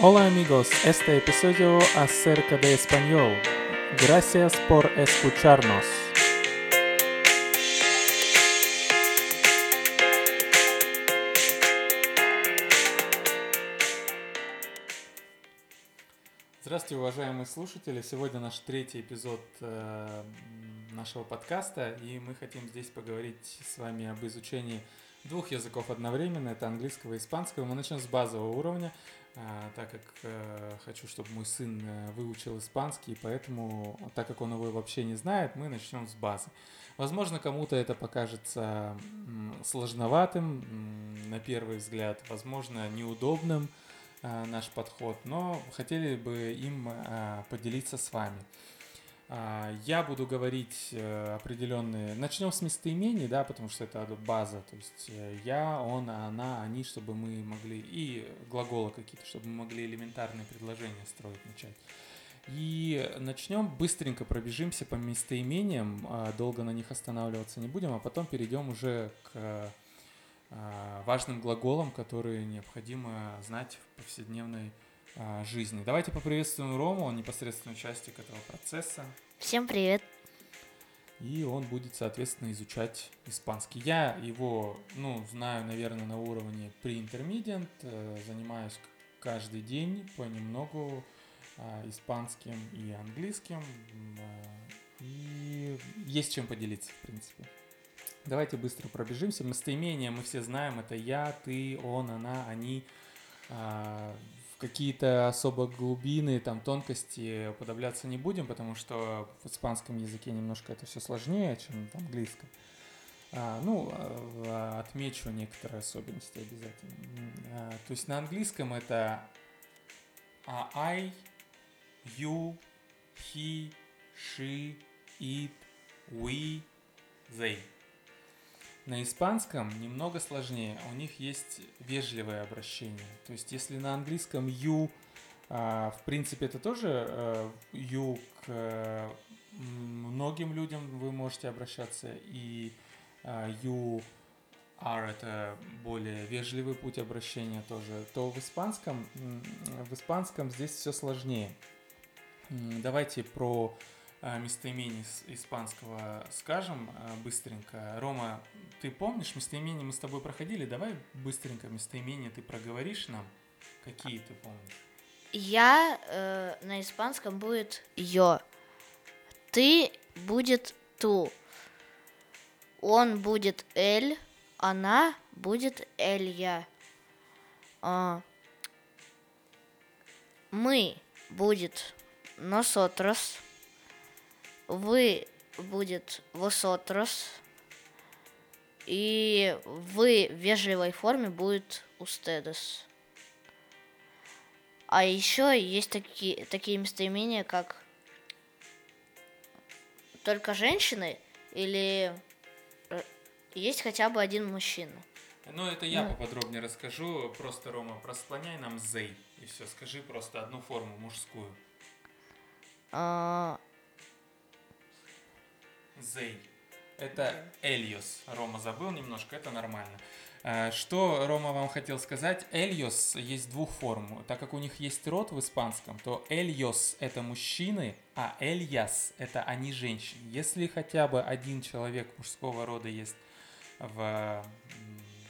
Hola amigos, este episodio acerca de español. Gracias por escucharnos. Здравствуйте, уважаемые слушатели! Сегодня наш третий эпизод э, нашего подкаста, и мы хотим здесь поговорить с вами об изучении двух языков одновременно, это английского и испанского. Мы начнем с базового уровня, так как э, хочу, чтобы мой сын э, выучил испанский, поэтому, так как он его вообще не знает, мы начнем с базы. Возможно, кому-то это покажется сложноватым на первый взгляд, возможно, неудобным, Э, наш подход, но хотели бы им поделиться с вами. Э, я буду говорить определенные... Начнем с местоимений, да, потому что это база. То есть я, он, она, они, чтобы мы могли... И глаголы какие-то, чтобы мы могли элементарные предложения строить, начать. И начнем, быстренько пробежимся по местоимениям, долго на них останавливаться не будем, а потом перейдем уже к а, важным глаголом, которые необходимо знать в повседневной а, жизни. Давайте поприветствуем Рому, он непосредственно участник этого процесса. Всем привет. И он будет, соответственно, изучать испанский. Я его, ну, знаю, наверное, на уровне pre-intermediate, э, занимаюсь каждый день понемногу а, испанским и английским. И есть чем поделиться, в принципе. Давайте быстро пробежимся. Местоимения мы все знаем. Это я, ты, он, она, они. А, в какие-то особо глубины, там, тонкости уподобляться не будем, потому что в испанском языке немножко это все сложнее, чем в английском. А, ну, а, отмечу некоторые особенности обязательно. А, то есть на английском это I, you, he, she, it, we, they. На испанском немного сложнее. У них есть вежливое обращение. То есть, если на английском you, а, в принципе, это тоже а, you к многим людям вы можете обращаться, и а, you are это более вежливый путь обращения тоже, то в испанском, в испанском здесь все сложнее. Давайте про а, местоимений испанского скажем а, быстренько. Рома, ты помнишь, местоимения мы с тобой проходили? Давай быстренько местоимения ты проговоришь нам. Какие ты помнишь? Я э, на испанском будет yo. Ты будет ту. Он будет эль. Она будет элья. А, мы будет nosotros вы будет vosotros, и вы в вежливой форме будет ustedes. А еще есть такие, такие местоимения, как только женщины или э, есть хотя бы один мужчина. Ну, это я ну. поподробнее расскажу. Просто, Рома, просклоняй нам зей. И все, скажи просто одну форму мужскую. А, Зей. Это Эльос. Рома забыл немножко, это нормально. Э, что Рома вам хотел сказать? Эльос есть двух форм. Так как у них есть род в испанском, то Эльос это мужчины, а Эльяс это они женщины. Если хотя бы один человек мужского рода есть в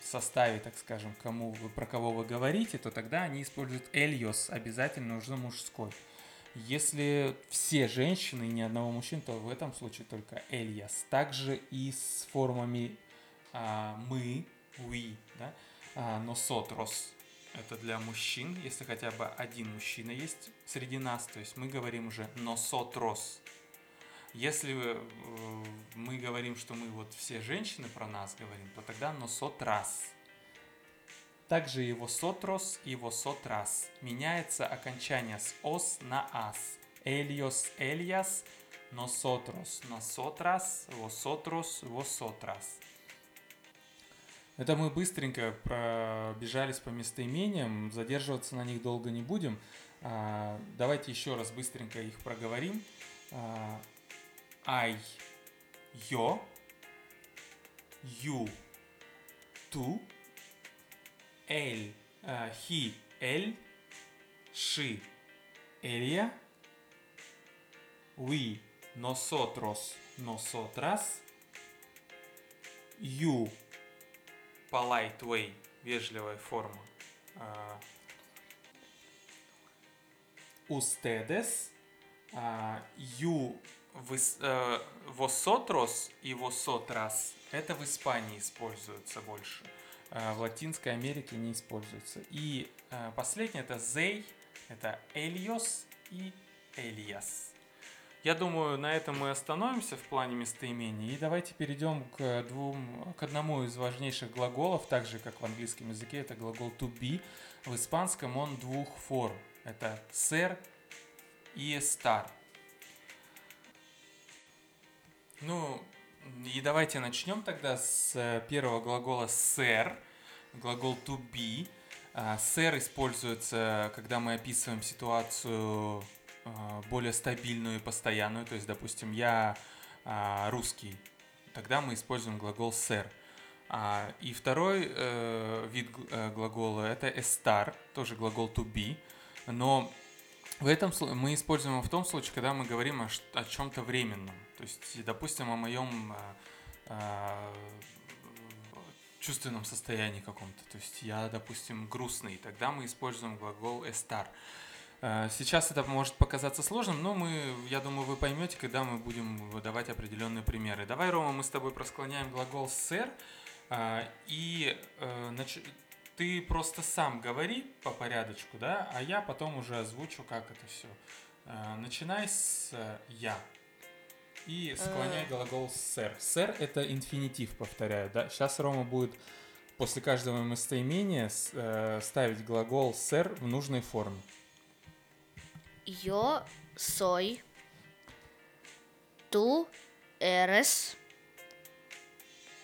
составе, так скажем, кому вы, про кого вы говорите, то тогда они используют Эльос, обязательно нужно мужской. Если все женщины и ни одного мужчины, то в этом случае только Эльяс. Также и с формами а, мы, we, да, а, nosotros. Это для мужчин, если хотя бы один мужчина есть среди нас, то есть мы говорим уже nosotros. Если э, мы говорим, что мы вот все женщины про нас говорим, то тогда nosotras. Также его сотрос и его сотрас. Меняется окончание с ос на ас. Элиос, эльяс, носотрос, носотрас, восотрос, восотрас. Это мы быстренько пробежались по местоимениям, задерживаться на них долго не будем. А, давайте еще раз быстренько их проговорим. А, ай, йо, ю, ту, él, uh, he, él, ши, ella, we, nosotros, nosotras, you, polite way, вежливая форма, а, ustedes, а, you, э, vosotros и vosotras, это в Испании используется больше. А, В Латинской Америке не используется. И а, последнее это they, это ellos и elias. Я думаю, на этом мы остановимся в плане местоимений. И давайте перейдем к двум, к одному из важнейших глаголов, так же как в английском языке, это глагол to be. В испанском он двух форм. Это ser и estar. Ну, и давайте начнем тогда с э, первого глагола ser, глагол to be. А, Ser используется, когда мы описываем ситуацию а, более стабильную и постоянную. То есть, допустим, я а, русский, тогда мы используем глагол ser. А, И второй э, вид э, глагола это estar, тоже глагол to be, но в этом мы используем его в том случае, когда мы говорим о, о чем-то временном. То есть, допустим, о моем а, а, чувственном состоянии каком-то. То есть я, допустим, грустный, тогда мы используем глагол estar. Э, Сейчас это может показаться сложным, но мы, я думаю, вы поймете, когда мы будем выдавать определенные примеры. Давай, Рома, мы с тобой просклоняем глагол ser, и э, ты просто сам говори по порядочку, да, а я потом уже озвучу, как это все. Начинай с э, я. И склоняй Э. глагол ser. Ser это инфинитив, повторяю, да. Сейчас Рома будет после каждого местоимения э, ставить глагол ser в нужной форме. Yo soy. Tú eres.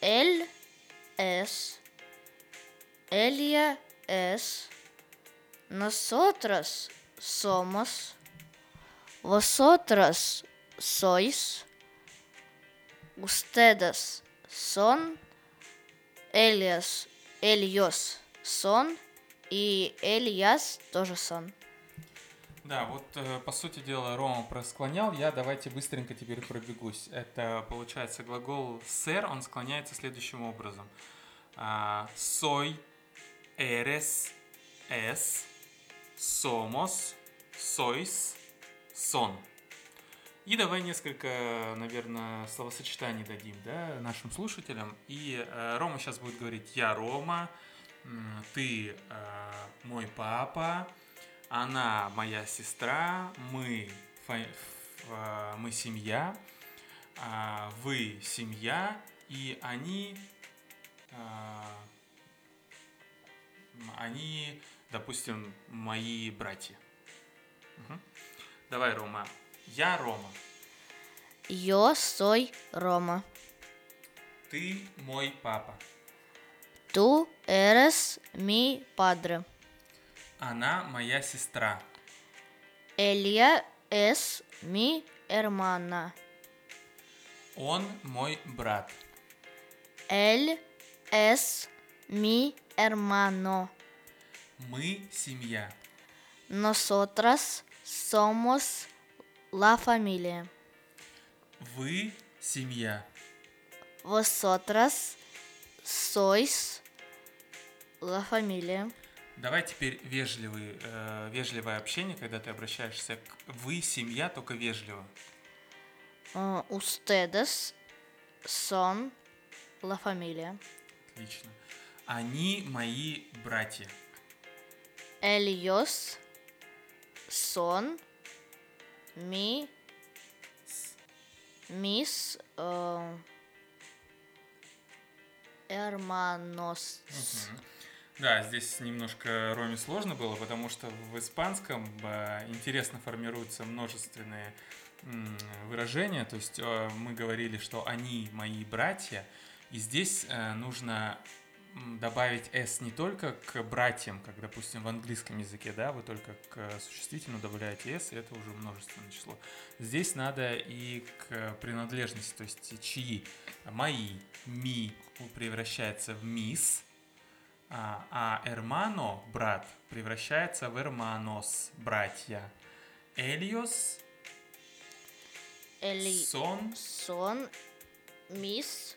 Él es. Ella es. Nosotros somos. Vosotros sois. Ustedes son. Ellos, ellos son. И Эльяс тоже сон. Да, вот э, по сути дела Рома просклонял, я давайте быстренько теперь пробегусь. Это получается глагол ser, он склоняется следующим образом. А, soy, eres, es, somos, sois, son. И давай несколько, наверное, словосочетаний дадим, да, нашим слушателям. И э, Рома сейчас будет говорить «я Рома», «ты э, мой папа», она моя сестра, мы, фа- э, мы семья, а, вы семья, и они, м, они, допустим, мои братья. Мгм. Давай, Рома. Я Рома. Yo soy Roma. Ты мой папа. Tú eres mi padre. Она моя сестра. Ella es mi hermana. Он мой брат. Él es mi hermano. Мы семья. Nosotras somos la familia. Вы семья. Vosotras sois la familia. Давай теперь вежливый, э, вежливое общение, когда ты обращаешься к вы, семья, только вежливо. Uh, ustedes son la familia. Отлично. Они мои братья. Ellos son mi mis uh, hermanos. Да, здесь немножко Роме сложно было, потому что в испанском э, интересно формируются множественные выражения. То есть э, мы говорили, что они мои братья, и здесь э, нужно добавить s не только к братьям, как, допустим, в английском языке, да, вы только к существительному добавляете s, и это уже множественное число. Здесь надо и к принадлежности, то есть чьи. Мои, ми превращается в мисс, А, а hermano, брат, превращается в hermanos, братья. Ellos Eli son. son mis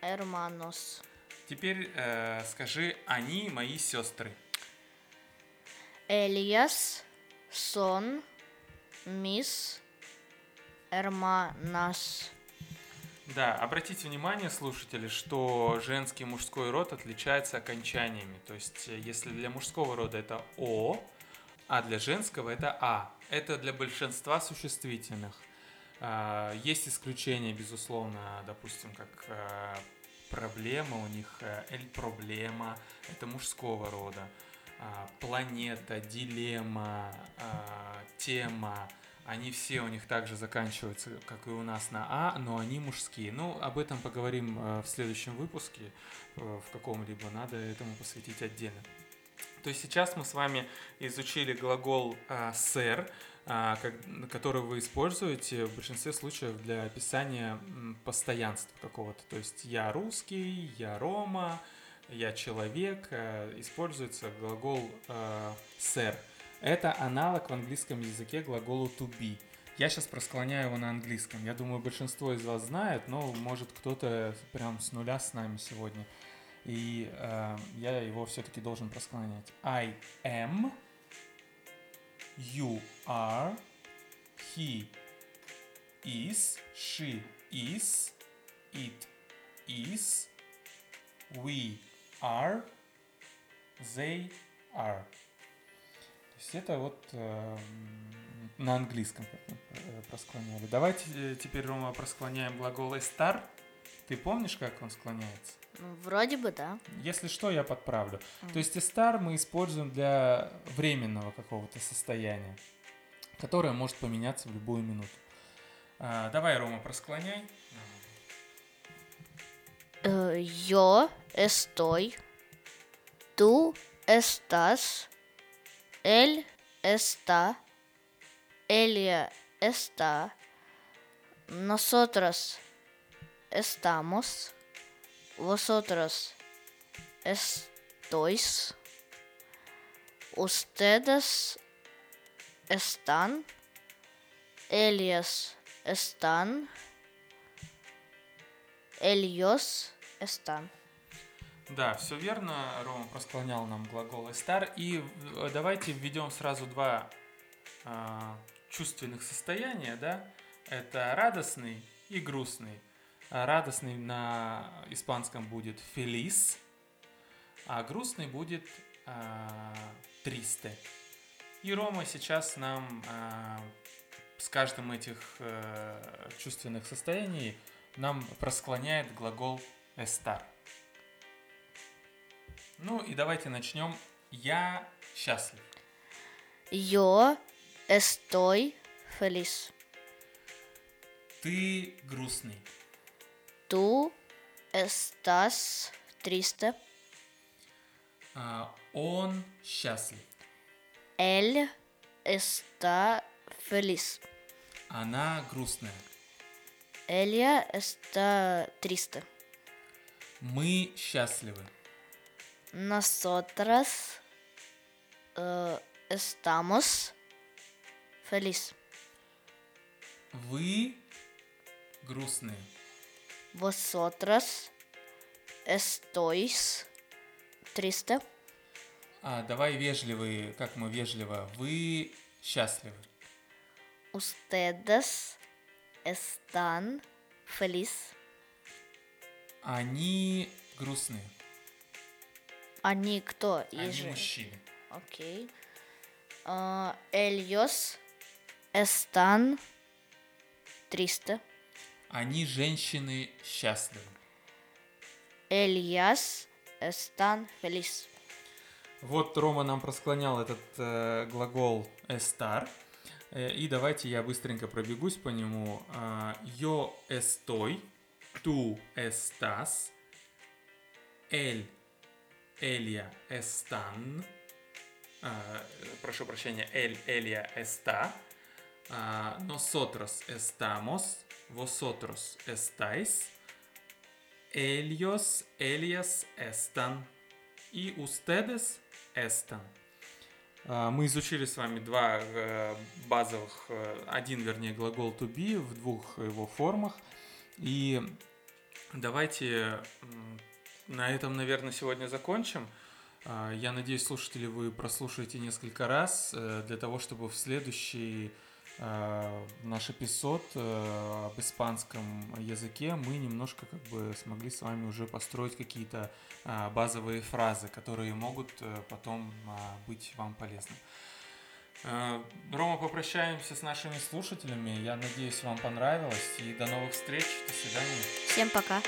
hermanos. Теперь э, скажи, они мои сестры. Ellas son mis hermanas. Да, обратите внимание, слушатели, что женский и мужской род отличаются окончаниями. То есть, э, если для мужского рода это О, а для женского это А. Это для большинства существительных. А, Есть исключения, безусловно, допустим, как э, проблема у них, э, эль проблема, это мужского рода. А, Планета, дилемма, а, тема, они все у них также заканчиваются, как и у нас, на А, но они мужские. Ну, об этом поговорим э, в следующем выпуске, э, в каком-либо, надо этому посвятить отдельно. То есть сейчас мы с вами изучили глагол э, «сэр», как- который вы используете в большинстве случаев для описания постоянства какого-то. То есть я русский, я Рома, я человек. э, Используется глагол э, «сэр». Это аналог в английском языке глаголу to be. Я сейчас просклоняю его на английском. Я думаю, большинство из вас знает, но может кто-то прям с нуля с нами сегодня. И э, я его все-таки должен просклонять. I am, you are, he is, she is, it is, we are, they are. То есть это вот э, на английском э, просклоняли. Давайте э, теперь, Рома, просклоняем глагол estar. Ты помнишь, как он склоняется? Вроде бы, да. Если что, я подправлю. Мгм. То есть estar мы используем для временного какого-то состояния, которое может поменяться в любую минуту. А, давай, Рома, просклоняй. Yo estoy, tú estás, él está, ella está, nosotros estamos, vosotros estáis, ustedes están, ellas están, ellos están. Да, все верно. Рома просклонял нам глагол estar. И э, давайте введем сразу два а, чувственных состояния, да? Это радостный и грустный. А Радостный на испанском будет feliz, а грустный будет а, triste. И Рома сейчас нам а, с каждым этих э, чувственных состояний нам просклоняет глагол estar. Ну и давайте начнем. Я счастлив. Yo estoy feliz. Ты грустный. Tú estás triste. А, он счастлив. Él está feliz. Она грустная. Ella está triste. Мы счастливы. Nosotras э, estamos feliz. Вы грустные. Vosotras estáis triste. А, давай вежливые, как мы вежливо. Вы счастливы. Ustedes están feliz. Они грустные. Они кто? Они Ежи. мужчины. Окей. А, ellos están triste. Они женщины счастливы. Ellas están feliz. Вот Рома нам просклонял этот э, глагол estar. Э, и давайте я быстренько пробегусь по нему. Yo estoy, tú estás, él, ella están. Прошу прощения, él, ella está. А, nosotros estamos, vosotros estáis, ellos, ellas están и ustedes están. А, Мы изучили с вами два э, базовых, э, один, вернее, глагол to be в двух его формах. И давайте на этом, наверное, сегодня закончим. А, Я надеюсь, слушатели, вы прослушаете несколько раз э, для того, чтобы в следующий наш эпизод э, об испанском языке мы немножко как бы смогли с вами уже построить какие-то а, базовые фразы, которые могут э, потом быть вам полезны. Э, Рома, попрощаемся с нашими слушателями. Я надеюсь, вам понравилось. И до новых встреч. До свидания. Всем пока.